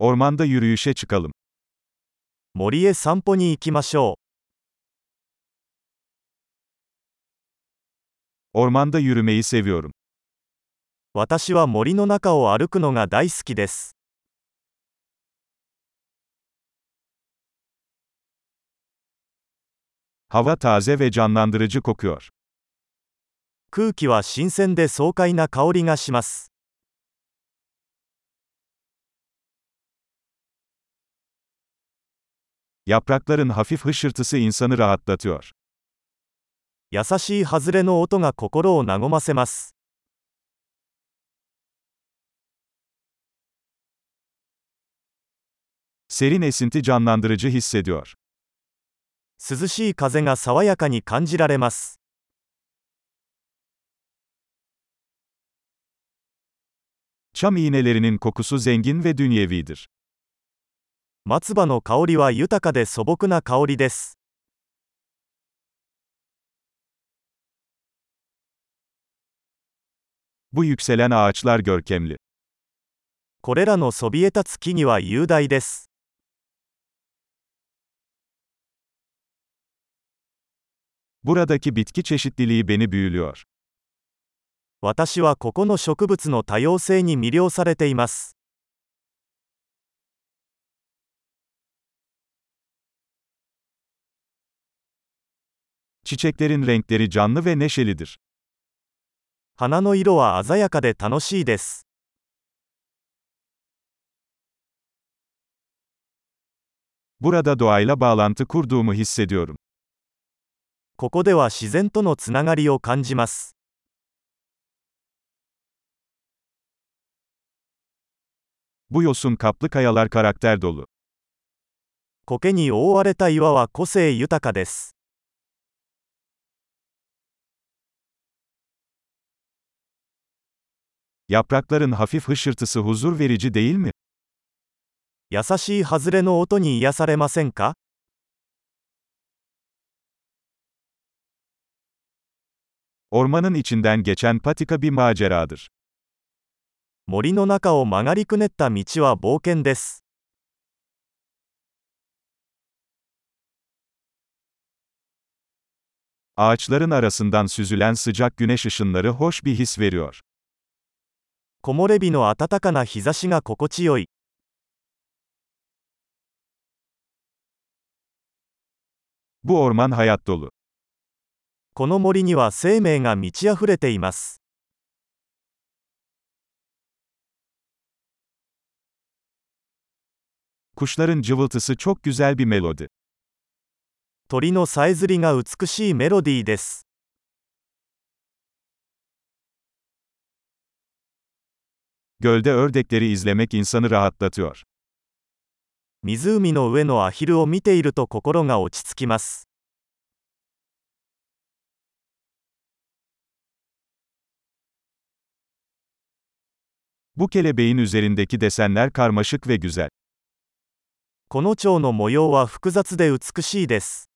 Ormanda yürüyüşe çıkalım. 森へ散歩に行きましょ Ormanda yürümeyi seviyorum. う。私は森の中を歩くのが大好きです。Hava taze ve canlandırıcı kokuyor. 空気は新鮮で爽快な香りがします。Yaprakların hafif hışırtısı insanı rahatlatıyor. 優しい外れの音が心を和ませます。 Serin esinti canlandırıcı hissediyor. 涼しい風が爽やかに感じられます。 Çam iğnelerinin kokusu zengin ve dünyevidir. 松葉の香りは豊かで素朴な香りです。Bu yükselen ağaçlar görkemli. これらのそびえ立つ木々は雄大です。Buradaki bitki çeşitliliği beni büyülüyor. 私はここの植物の多様性に魅了されています。Çiçeklerin renkleri canlı ve neşelidir. 花の色は鮮やかで楽しいです。 Burada doğayla bağlantı kurduğumu hissediyorum. ここでは自然とのつながりを感じます。 Bu yosun kaplı kayalar karakter dolu. 苔に覆われた岩は個性豊かです。 Yaprakların hafif hışırtısı huzur verici değil mi? 優しい外れの音に癒されませんか Ormanın içinden geçen patika bir maceradır. 森の中を曲がりくねった道は冒険です。 Ağaçların arasından süzülen sıcak güneş ışınları hoş bir his veriyor. 木漏れ日の暖かな日差しが心地よい。この森には生命が満ち溢れています。Kuşların cıvıltısı çok güzel bir melodi. 鳥のさえずりが美しいメロディーです。Gölde ördekleri izlemek insanı rahatlatıyor. 湖の上のアヒルを見ていると心が落ち着きます。 Bu kelebeğin üzerindeki desenler karmaşık ve güzel. この蝶の模様は複雑で美しいです。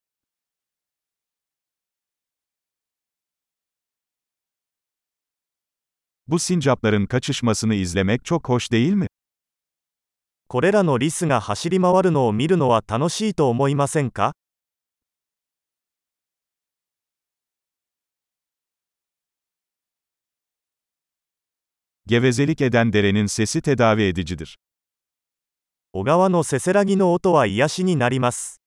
Bu sincapların kaçışmasını izlemek çok hoş değil mi? これらのリスが走り回るのを見るのは楽しいと思いませんか Gevezelik eden derenin sesi tedavi edicidir. 小川のせせらぎの音は癒しになります。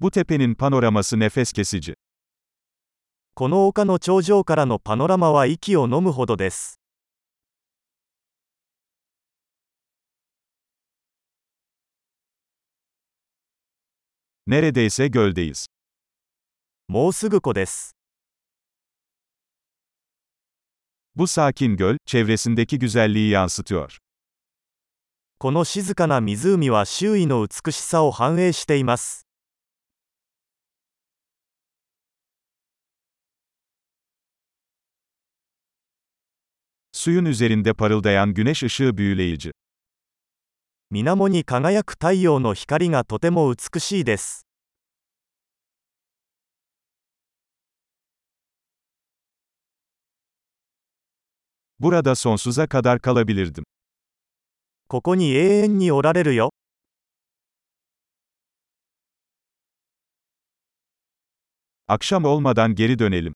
Bu tepenin panoraması nefes kesici. この丘の頂上からのパノラマは息を飲むほどです。Neredeyse göldeyiz. もうすぐ湖です。Bu sakin göl, çevresindeki güzelliği yansıtıyor. この静かな湖は周囲の美しさを反映しています。Suyun üzerinde parıldayan güneş ışığı büyüleyici. 水面に輝く太陽の光がとても美しいです。 Burada sonsuza kadar kalabilirdim. ここに永遠におられるよ。 Akşam olmadan geri dönelim.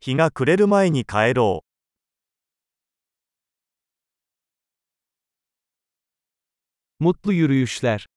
日が暮れる前に帰ろう。 Mutlu yürüyüşler.